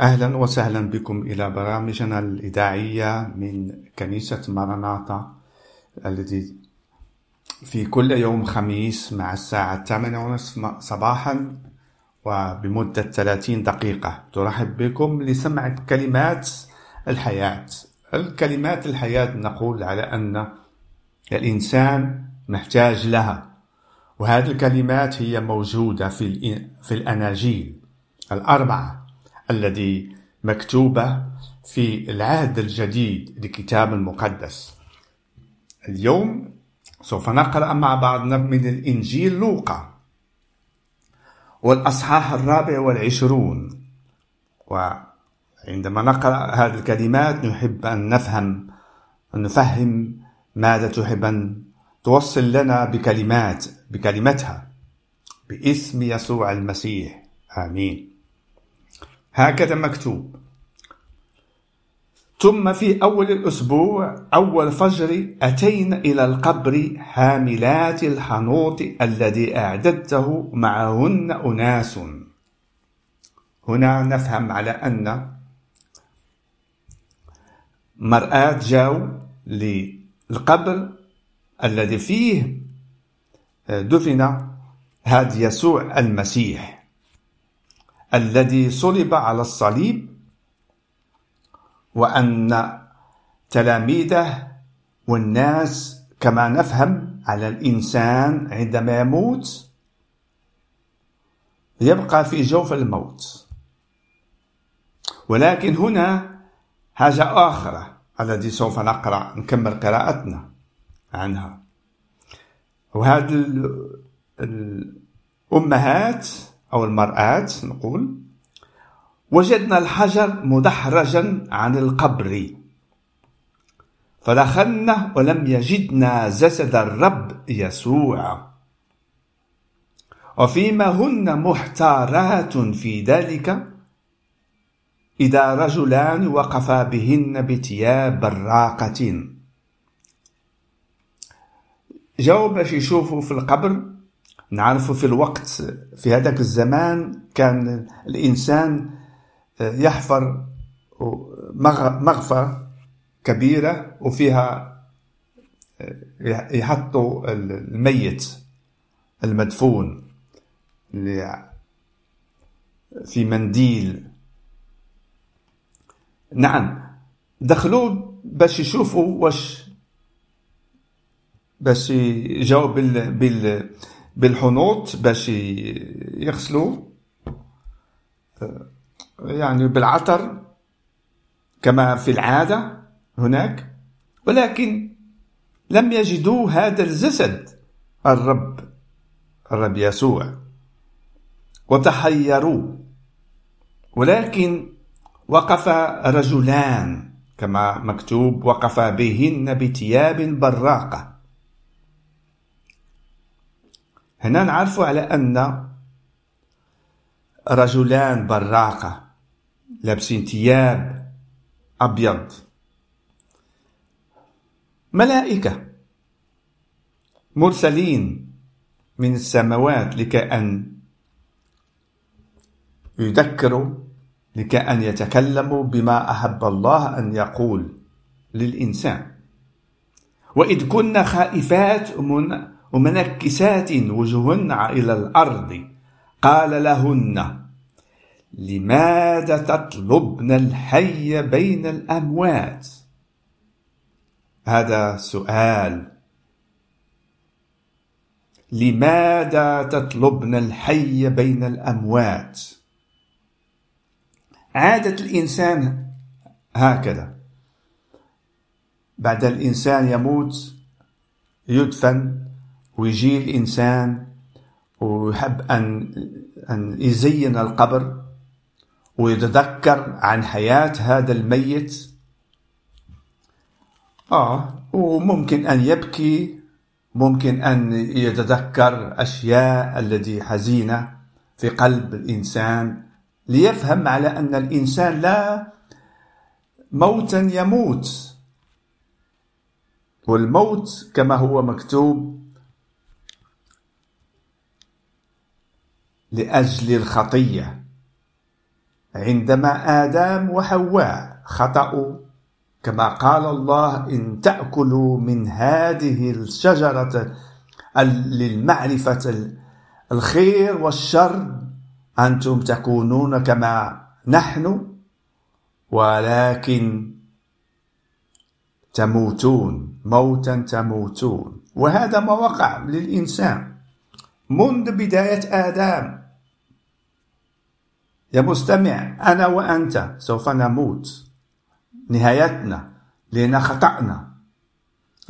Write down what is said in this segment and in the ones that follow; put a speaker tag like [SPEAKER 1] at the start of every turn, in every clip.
[SPEAKER 1] أهلا وسهلا بكم إلى برامجنا الإذاعية من كنيسة ماراناتا التي في كل يوم خميس مع الساعة الثامنة ونصف صباحا وبمدة 30 دقيقة. ترحب بكم لسمع كلمات الحياة. الكلمات الحياة نقول على أن الإنسان محتاج لها وهذه الكلمات هي موجودة في الأناجيل الأربعة. الذي مكتوبة في العهد الجديد للكتاب المقدس. اليوم سوف نقرأ مع بعضنا من الإنجيل لوقا والأصحاح الرابع والعشرون. وعندما نقرأ هذه الكلمات نحب أن نفهم أن نفهم ماذا تحب أن توصل لنا بكلمات بكلمتها باسم يسوع المسيح. آمين. هكذا مكتوب. ثم في أول الأسبوع أول فجر أتينا إلى القبر حاملات الحنوط الذي أعددته معهن أناس. هنا نفهم على أن مرآة جاو للقبر الذي فيه دفن هذا يسوع المسيح. الذي صلب على الصليب وأن تلاميذه والناس كما نفهم على الإنسان عندما يموت يبقى في جوف الموت. ولكن هنا حاجة أخرى التي سوف نقرأ نكمل قراءتنا عنها. وهذه الأمهات أو المرآة نقول. وجدنا الحجر مدحرجا عن القبر. فدخلنا ولم يجدنا جسد الرب يسوع. وفيما هن محتارات في ذلك إذا رجلان وقفا بهن بثياب براقة جاوا باش يشوفوا في القبر. نعرفوا في الوقت في هذاك الزمان كان الإنسان يحفر مغفرة كبيرة وفيها يحطوا الميت المدفون في منديل. نعم دخلوا باش يشوفوا واش باش يجاو بال بال بالحنوط باش يغسلوا يعني بالعطر كما في العادة هناك ولكن لم يجدوا هذا الجسد الرب الرب يسوع. وتحيروا. ولكن وقف رجلان كما مكتوب وقف بهن بثياب براقة. هنا نعرف على أن رجلان براقة لابسين ثياب أبيض. ملائكة مرسلين من السماوات لكأن يذكروا لكأن يتكلموا بما أحب الله أن يقول للإنسان. وإذ كنا خائفات ومنكسات وجوهن إلى الأرض. قال لهن لماذا تطلبن الحي بين الأموات؟ هذا سؤال. لماذا تطلبن الحي بين الأموات؟ عادة الإنسان هكذا. بعد الإنسان يموت يدفن ويجي الإنسان ويحب أن أن يزين القبر ويتذكر عن حياة هذا الميت. آه وممكن أن يبكي ممكن أن يتذكر أشياء التي حزينة في قلب الإنسان ليفهم على أن الإنسان لا موتا يموت. والموت كما هو مكتوب لأجل الخطية. عندما آدم وحواء خطأوا كما قال الله إن تأكلوا من هذه الشجرة للمعرفة الخير والشر أنتم تكونون كما نحن ولكن تموتون موتا تموتون. وهذا ما وقع للإنسان. منذ بداية آدم يا مستمع أنا وأنت سوف نموت. نهايتنا لأن خطأنا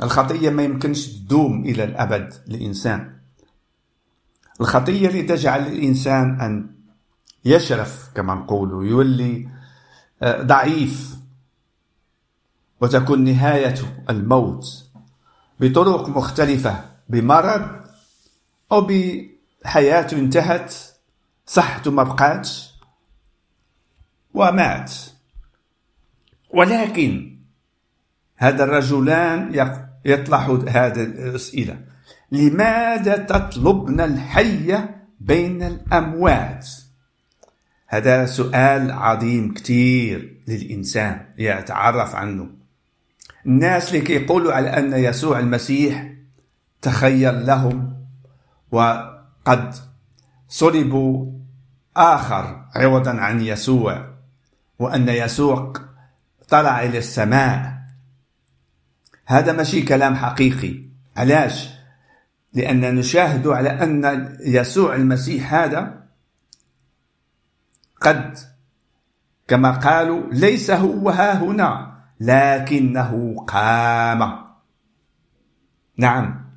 [SPEAKER 1] الخطية ما يمكنش تدوم إلى الأبد للإنسان. الخطية اللي تجعل الإنسان أن يشرف كما نقول يولي آه، ضعيف. وتكون نهايته الموت بطرق مختلفة بمرض أو بحياته انتهت صحته ما بقاتش ومات. ولكن هذا الرجلان يطرح هذه الأسئلة. لماذا تطلبن الحية بين الأموات؟ هذا سؤال عظيم كثير للإنسان يتعرف عنه. الناس اللي كيقولوا على أن يسوع المسيح تخيل لهم وقد صلبوا آخر عوضا عن يسوع. وأن يسوع طلع إلى السماء. هذا ماشي كلام حقيقي. علاش؟ لأن نشاهد على أن يسوع المسيح هذا قد كما قالوا ليس هو ها هنا لكنه قام. نعم.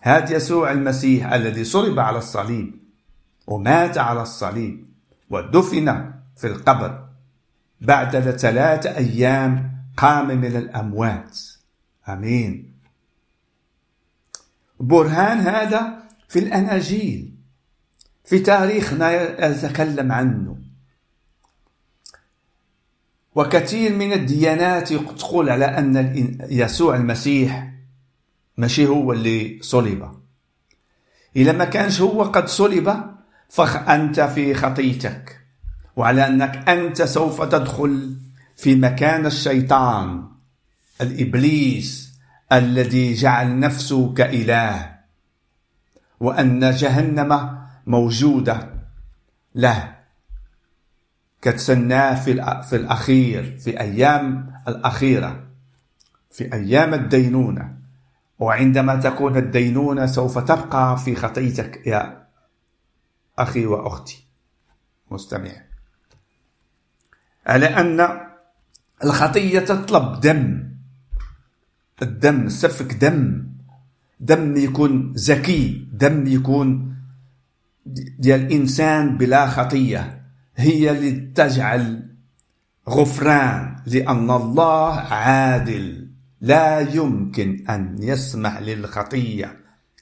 [SPEAKER 1] هذا يسوع المسيح الذي صلب على الصليب ومات على الصليب ودفن في القبر. بعد ثلاثة أيام قام من الأموات. آمين. برهان هذا في الأناجيل في تاريخنا يتكلم عنه. وكثير من الديانات تقول على أن يسوع المسيح ماشي هو اللي صلب. إذا ما كانش هو قد صلب فانت في خطيتك. وعلى أنك أنت سوف تدخل في مكان الشيطان الإبليس الذي جعل نفسه كإله وأن جهنم موجودة له. كتسناه في في الأخير في أيام الأخيرة في أيام الدينونة. وعندما تكون الدينونة سوف تبقى في خطيتك يا أخي وأختي. مستمع. على أن الخطية تطلب دم. الدم سفك دم. دم يكون ذكي دم يكون ديال الإنسان بلا خطية. هي اللي تجعل غفران لأن الله عادل. لا يمكن أن يسمح للخطية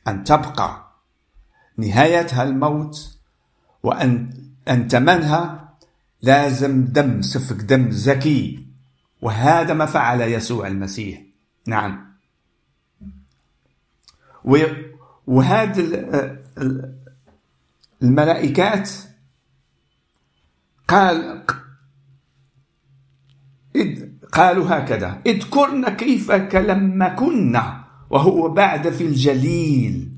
[SPEAKER 1] أن تبقى. نهايتها الموت وأن أن تمنها لازم دم سفك دم زكي. وهذا ما فعل يسوع المسيح. نعم. وهذه الملائكات قال قالوا هكذا اذكرن كيف لما كنا وهو بعد في الجليل.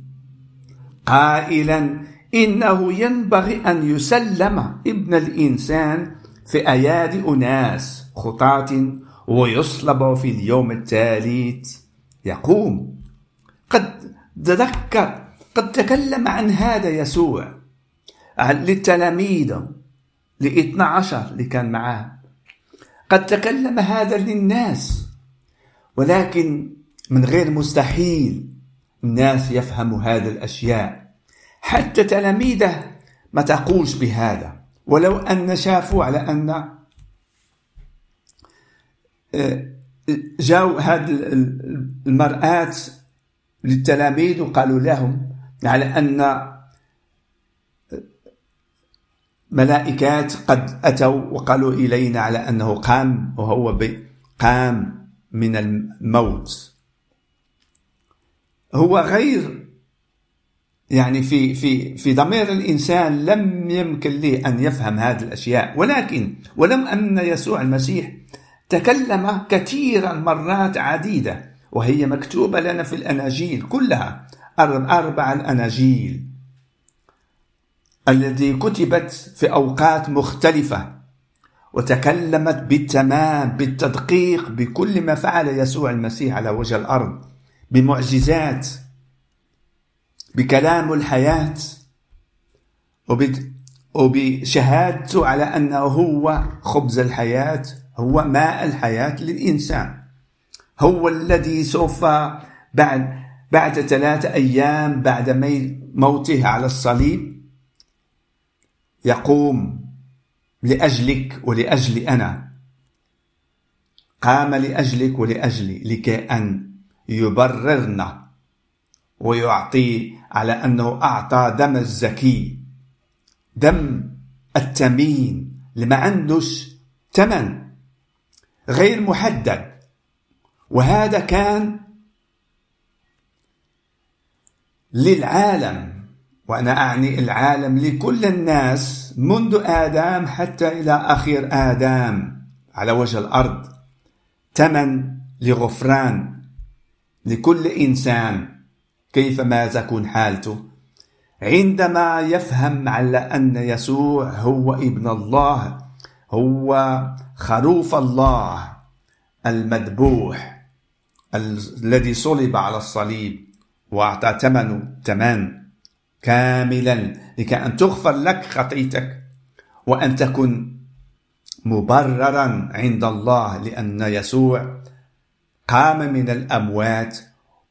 [SPEAKER 1] قائلا إنه ينبغي أن يسلم ابن الإنسان في أيادي أناس خطاة ويصلب في اليوم الثالث. يقوم. قد تذكر قد تكلم عن هذا يسوع. للتلاميذ لاثنى عشر اللي كان معاه. قد تكلم هذا للناس ولكن من غير مستحيل الناس يفهموا هذه الأشياء. حتى تلاميذه ما تقولش بهذا. ولو أن شافوا على أن جاو هاد المرآة للتلاميذ وقالوا لهم على أن ملائكات قد أتوا وقالوا إلينا على أنه قام وهو قام من الموت. هو غير يعني في في في ضمير الإنسان لم يمكن له أن يفهم هذه الأشياء. ولكن ولم أن يسوع المسيح تكلم كثيرا مرات عديدة وهي مكتوبة لنا في الأناجيل كلها. أربع الأناجيل. التي كتبت في أوقات مختلفة وتكلمت بالتمام بالتدقيق بكل ما فعل يسوع المسيح على وجه الأرض بمعجزات بكلام الحياة وبشهادته على أنه هو خبز الحياة هو ماء الحياة للإنسان. هو الذي سوف بعد بعد ثلاثة أيام بعد موته على الصليب يقوم لأجلك ولأجلي أنا. قام لأجلك ولأجلي لكي أن يبررنا ويعطي على أنه أعطى دم الزكي دم التمين اللي ما عندوش ثمن غير محدد. وهذا كان للعالم وأنا أعني العالم لكل الناس منذ آدم حتى إلى أخير آدم على وجه الأرض. ثمن لغفران لكل إنسان. كيفما تكون حالته؟ عندما يفهم على أن يسوع هو ابن الله هو خروف الله المذبوح الذي صلب على الصليب وأعطى ثمنه ثمن كاملا لكي أن تغفر لك خطيتك وأن تكن مبررا عند الله لأن يسوع قام من الأموات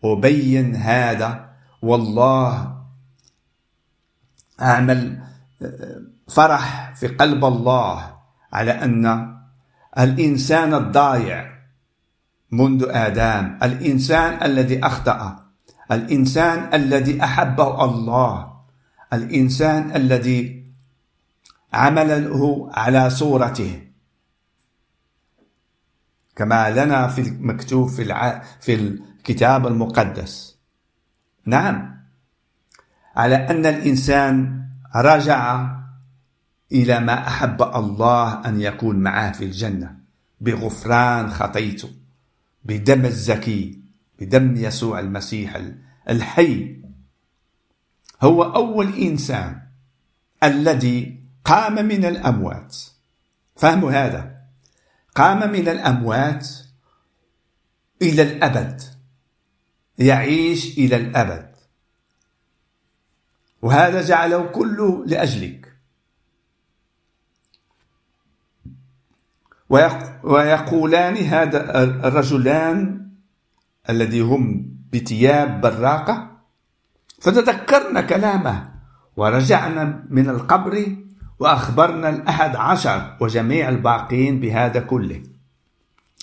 [SPEAKER 1] أبين هذا والله أعمل فرح في قلب الله على أن الإنسان الضايع منذ آدم الإنسان الذي أخطأ الإنسان الذي أحبه الله الإنسان الذي عمله على صورته. كما لنا في مكتوب في الع... في الكتاب المقدس. نعم. على أن الإنسان رجع إلى ما أحب الله أن يكون معه في الجنة. بغفران خطيته. بدم الزكي. بدم يسوع المسيح الحي. هو أول إنسان الذي قام من الأموات. فهموا هذا. قام من الأموات إلى الأبد. يعيش إلى الأبد. وهذا جعله كله لأجلك. ويقولان هذا الرجلان الذي هم بثياب براقة فتذكرنا كلامه ورجعنا من القبر وأخبرنا الأحد عشر وجميع الباقين بهذا كله.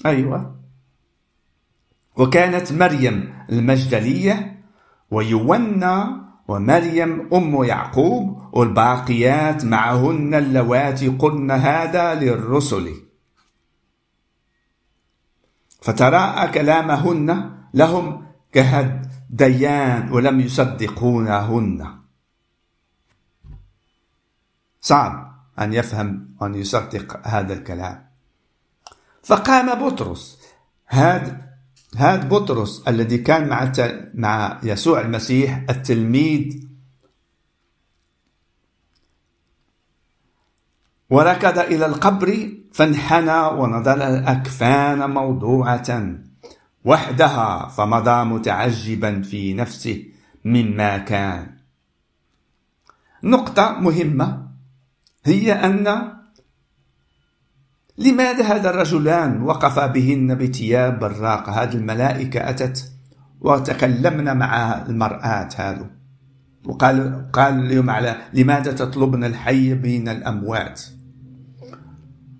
[SPEAKER 1] أيوة. وكانت مريم المجدلية ويونا ومريم أم يعقوب والباقيات معهن اللواتي قلن هذا للرسل. فتراءى كلامهن لهم كهد ديان ولم يصدقونهن. صعب أن يفهم وأن يصدق هذا الكلام. فقام بطرس هذا هذا بطرس الذي كان مع مع يسوع المسيح التلميذ. وركض إلى القبر فانحنى ونظر الأكفان موضوعة وحدها فمضى متعجبا في نفسه مما كان. نقطة مهمة هي أن لماذا هذا الرجلان وقفا بهن بثياب براقة هذه الملائكة أتت وتكلمنا مع المرآة هذا وقال قال لهم على لماذا تطلبن الحي بين الأموات؟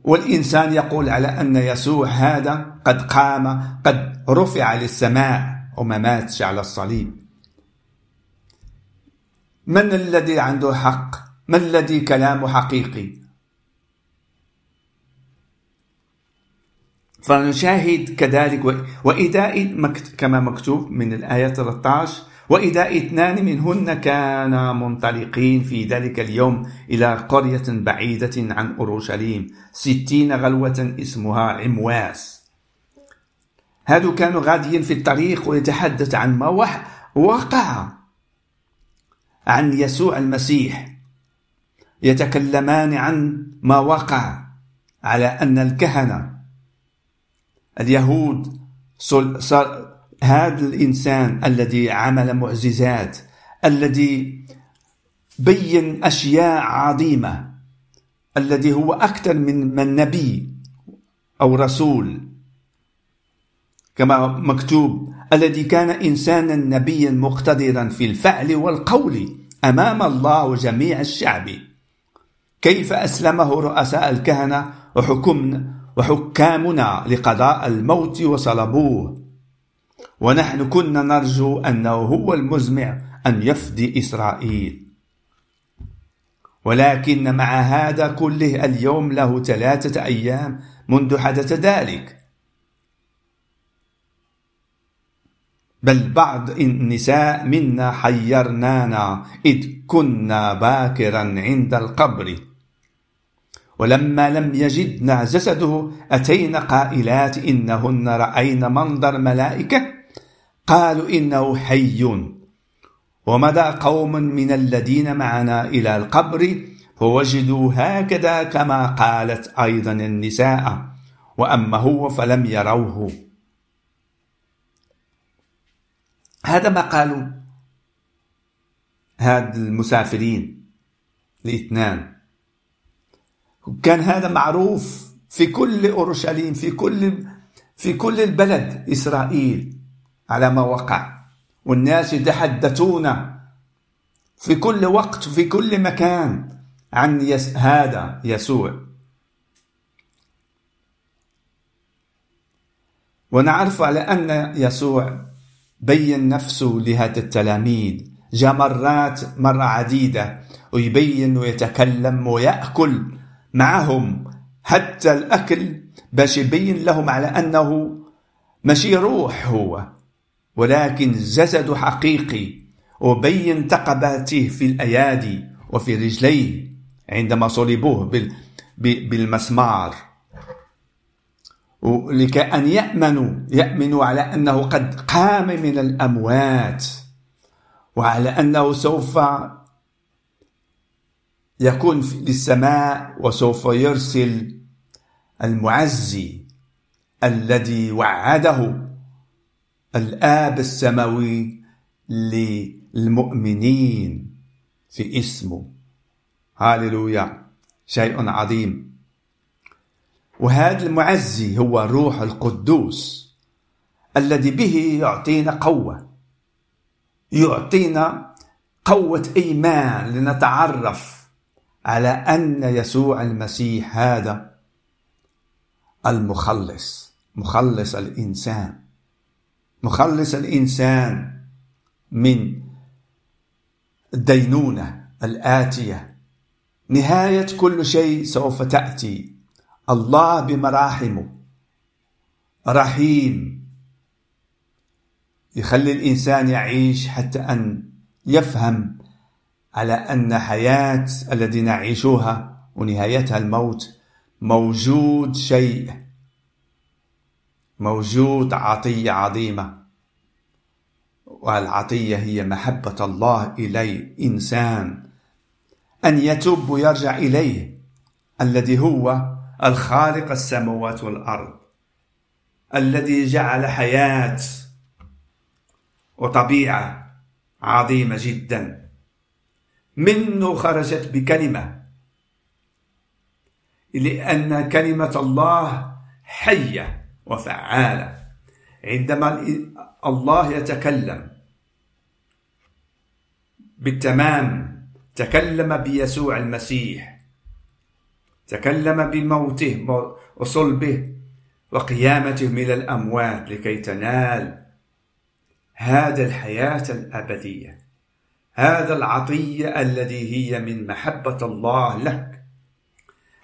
[SPEAKER 1] والإنسان يقول على أن يسوع هذا قد قام قد رفع للسماء وما ماتش على الصليب. من الذي عنده حق؟ من الذي كلامه حقيقي؟ فنشاهد كذلك وإذا كما مكتوب من الآية 13 وإذا اثنان منهن كانا منطلقين في ذلك اليوم إلى قرية بعيدة عن أورشليم ستين غلوة اسمها عمواس. هادو كانوا غاديين في الطريق ويتحدث عن ما وقع. عن يسوع المسيح. يتكلمان عن ما وقع على أن الكهنة اليهود هذا الإنسان الذي عمل معجزات الذي بين أشياء عظيمة الذي هو أكثر من من نبي أو رسول كما مكتوب الذي كان إنسانا نبيا مقتدرا في الفعل والقول أمام الله وجميع الشعب. كيف أسلمه رؤساء الكهنة وحكمنا؟ وحكامنا لقضاء الموت وصلبوه. ونحن كنا نرجو أنه هو المزمع أن يفدي إسرائيل. ولكن مع هذا كله اليوم له ثلاثة أيام منذ حدث ذلك. بل بعض النساء منا حيرنانا إذ كنا باكرا عند القبر. ولما لم يجدنا جسده أتينا قائلات إنهن رأين منظر ملائكة. قالوا إنه حي. ومدى قوم من الذين معنا إلى القبر فوجدوا هكذا كما قالت أيضا النساء. وأما هو فلم يروه. هذا ما قالوا هاد المسافرين الاثنان. كان هذا معروف في كل أورشليم في كل في كل البلد إسرائيل على ما وقع. والناس يتحدثون في كل وقت في كل مكان عن يس هذا يسوع. ونعرف على أن يسوع بين نفسه لهذا التلاميذ. جاء مرات مرة عديدة ويبين ويتكلم ويأكل معهم. حتى الأكل باش يبين لهم على أنه ماشي روح هو ولكن جسد حقيقي وبين تقباته في الأيادي وفي رجليه عندما صلبوه بالمسمار. لكي أن يأمنوا يأمنوا على أنه قد قام من الأموات وعلى أنه سوف يكون للسماء وسوف يرسل المعزي الذي وعده الآب السماوي للمؤمنين في اسمه. هاللويا شيء عظيم. وهذا المعزي هو الروح القدوس الذي به يعطينا قوة. يعطينا قوة إيمان لنتعرف على أن يسوع المسيح هذا المخلص مخلص الإنسان مخلص الإنسان من الدينونة الآتية. نهاية كل شيء سوف تأتي. الله بمراحمه. رحيم. يخلي الإنسان يعيش حتى أن يفهم على أن حياة الذي نعيشها ونهايتها الموت موجود شيء موجود عطية عظيمة. والعطية هي محبة الله إلي إنسان أن يتوب ويرجع إليه الذي هو الخالق السماوات والأرض الذي جعل حياة وطبيعة عظيمة جدا. منه خرجت بكلمة. لأن كلمة الله حية وفعالة. عندما الله يتكلم بالتمام تكلم بيسوع المسيح تكلم بموته وصلبه وقيامته من الأموات لكي تنال هذا الحياة الأبدية. هذا العطية الذي هي من محبة الله لك.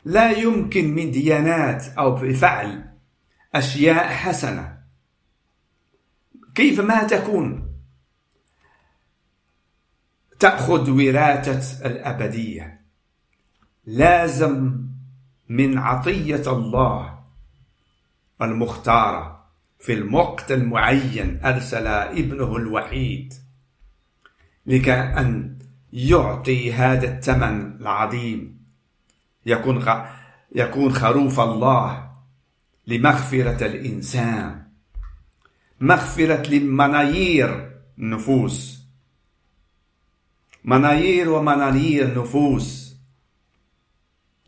[SPEAKER 1] لا يمكن من ديانات أو بفعل أشياء حسنة. كيف ما تكون؟ تأخذ وراثة الأبدية. لازم من عطية الله المختارة. في الوقت المعين أرسل ابنه الوحيد. لكي أن يعطي هذا الثمن العظيم. يكون يكون خروف الله لمغفرة الإنسان. مغفرة لمنايير النفوس. منايير ومنايير النفوس.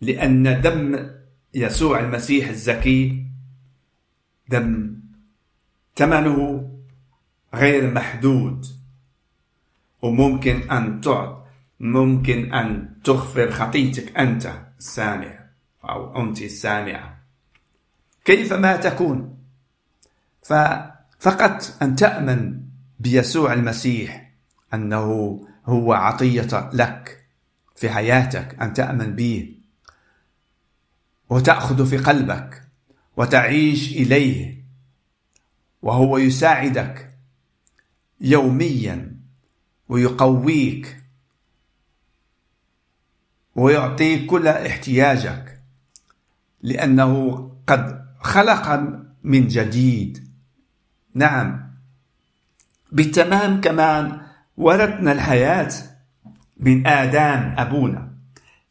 [SPEAKER 1] لأن دم يسوع المسيح الزكي دم ثمنه غير محدود. وممكن أن تعط ممكن أن تغفر خطيتك أنت السامع أو أنت السامعة. كيفما تكون؟ ففقط أن تأمن بيسوع المسيح أنه هو عطية لك في حياتك أن تأمن به. وتأخذ في قلبك وتعيش إليه. وهو يساعدك يوميا ويقويك ويعطيك كل احتياجك لأنه قد خلق من جديد. نعم. بالتمام كمان ورثنا الحياة من آدم أبونا.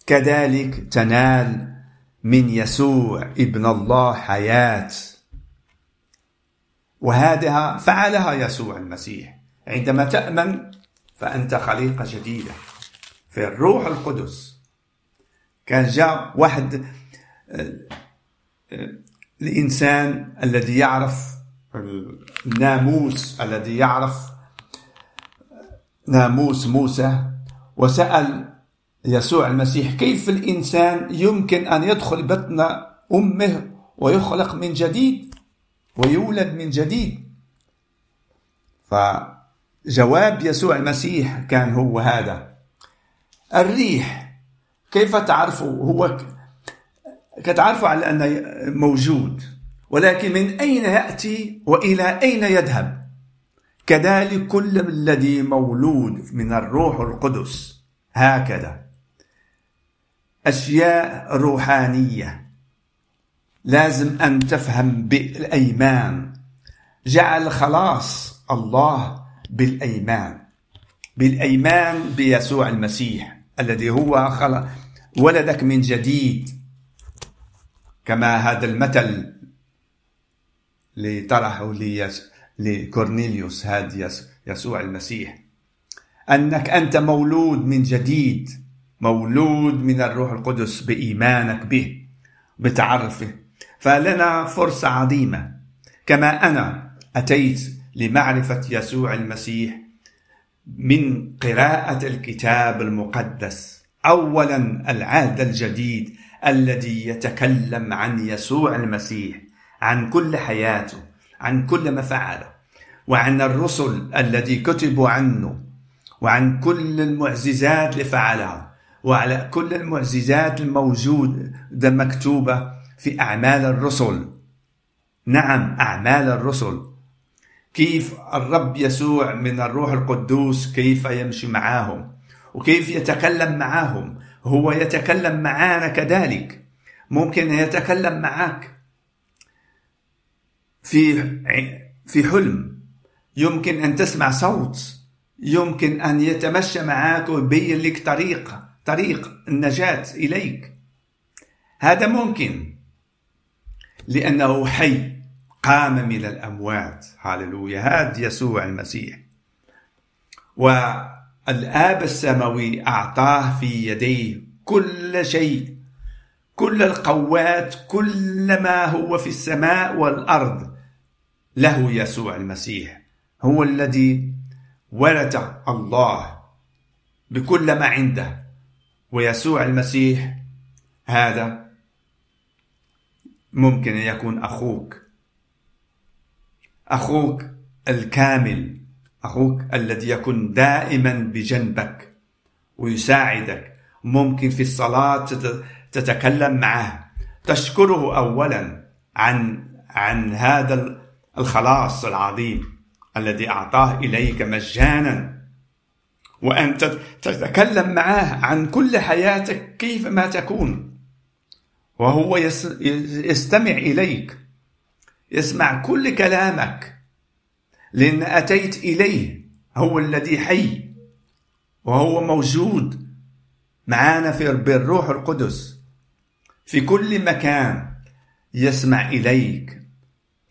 [SPEAKER 1] كذلك تنال من يسوع ابن الله حياة. وهذا فعلها يسوع المسيح. عندما تأمن فأنت خليقة جديدة. في الروح القدس كان جاء واحد الإنسان الذي يعرف الناموس الذي يعرف ناموس موسى وسأل يسوع المسيح كيف الإنسان يمكن أن يدخل بطن أمه ويخلق من جديد ويولد من جديد؟ فجواب يسوع المسيح كان هو هذا. الريح كيف تعرف هو كتعرف على أنه موجود ولكن من أين يأتي وإلى أين يذهب؟ كذلك كل الذي مولود من الروح القدس. هكذا. أشياء روحانية. لازم أن تفهم بالأيمان. جعل خلاص الله بالأيمان بالأيمان بيسوع المسيح الذي هو خلق ولدك من جديد كما هذا المثل اللي طرحه لكورنيليوس هذا يسوع المسيح. أنك أنت مولود من جديد مولود من الروح القدس بإيمانك به بتعرفه. فلنا فرصة عظيمة. كما أنا أتيت لمعرفة يسوع المسيح من قراءة الكتاب المقدس أولا العهد الجديد الذي يتكلم عن يسوع المسيح عن كل حياته عن كل ما فعله وعن الرسل الذي كتبوا عنه وعن كل المعجزات اللي فعلها وعلى كل المعجزات الموجودة مكتوبة في أعمال الرسل. نعم أعمال الرسل. كيف الرب يسوع من الروح القدوس كيف يمشي معاهم وكيف يتكلم معاهم؟ هو يتكلم معانا كذلك. ممكن يتكلم معك في في حلم. يمكن أن تسمع صوت. يمكن أن يتمشى معك ويبين لك طريق طريق النجاة إليك. هذا ممكن. لأنه حي. قام من الأموات. هللويا هذا يسوع المسيح. والآب السماوي أعطاه في يديه كل شيء. كل القوات كل ما هو في السماء والأرض. له يسوع المسيح. هو الذي ورث الله بكل ما عنده. ويسوع المسيح هذا ممكن أن يكون أخوك. أخوك الكامل أخوك الذي يكون دائما بجنبك ويساعدك ممكن في الصلاة تتكلم معه. تشكره اولا عن عن هذا الخلاص العظيم الذي أعطاه إليك مجانا. وأن تتكلم معه عن كل حياتك كيف ما تكون. وهو يستمع إليك. يسمع كل كلامك. لأن أتيت إليه هو الذي حي وهو موجود معانا في بالروح القدس. في كل مكان يسمع إليك.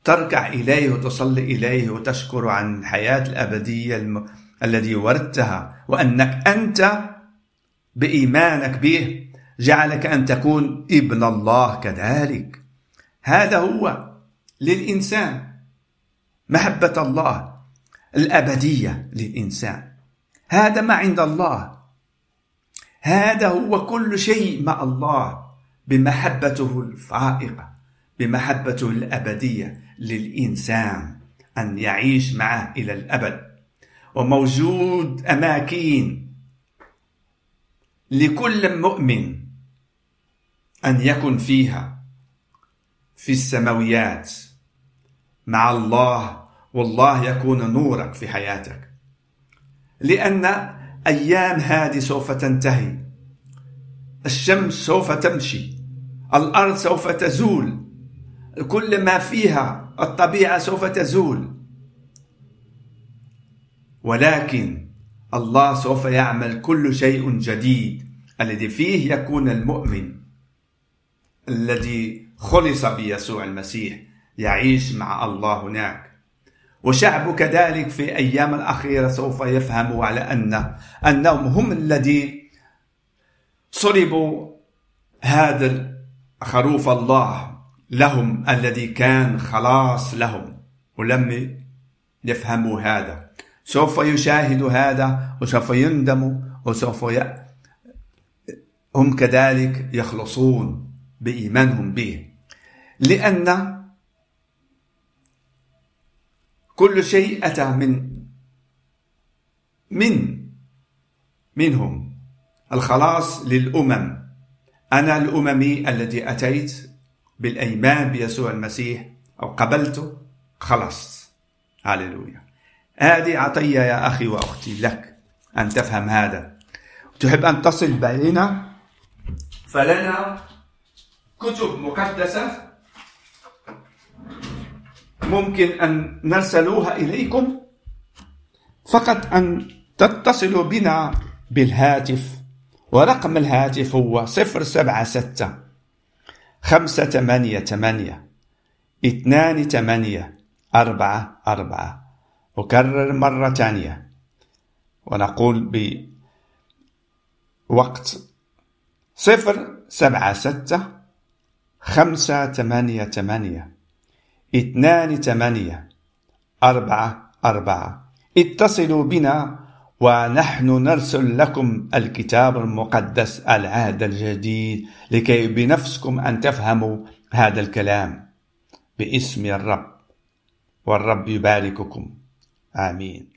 [SPEAKER 1] تركع إليه وتصلي إليه وتشكر عن الحياة الأبدية الم... الذي وردتها. وأنك أنت بإيمانك به جعلك أن تكون ابن الله كذلك. هذا هو للإنسان. محبة الله الأبدية للإنسان. هذا ما عند الله. هذا هو كل شيء مع الله. بمحبته الفائقة بمحبته الأبدية للإنسان. أن يعيش معه إلى الأبد. وموجود أماكن لكل مؤمن أن يكن فيها في السماويات. مع الله والله يكون نورك في حياتك. لأن أيام هذه سوف تنتهي. الشمس سوف تمشي. الأرض سوف تزول. كل ما فيها الطبيعة سوف تزول. ولكن الله سوف يعمل كل شيء جديد. الذي فيه يكون المؤمن. الذي خلص بيسوع المسيح. يعيش مع الله هناك. وشعبه كذلك في أيام الأخيرة سوف يفهموا على أن أنهم هم الذي صلبوا هذا خروف الله لهم الذي كان خلاص لهم. ولم يفهموا هذا. سوف يشاهدوا هذا وسوف يندموا وسوف ي... هم كذلك يخلصون بإيمانهم به. لأن كل شيء أتى من من منهم. الخلاص للأمم. أنا الأممي الذي أتيت بالأيمان بيسوع المسيح أو قبلته. خلصت هللويا هذه عطية يا أخي وأختي لك أن تفهم هذا. تحب أن تصل بيننا فلنا كتب مقدسة ممكن أن نرسلوها إليكم فقط أن تتصلوا بنا بالهاتف ورقم الهاتف هو صفر سبعة ستة خمسة ثمانية ثمانية اثنان ثمانية أربعة أربعة. أكرر مرة ثانية. ونقول بوقت صفر سبعة ستة خمسة ثمانية ثمانية. اثنان ثمانية. أربعة أربعة. اتصلوا بنا ونحن نرسل لكم الكتاب المقدس العهد الجديد لكي بنفسكم أن تفهموا هذا الكلام. باسم الرب. والرب يبارككم. آمين.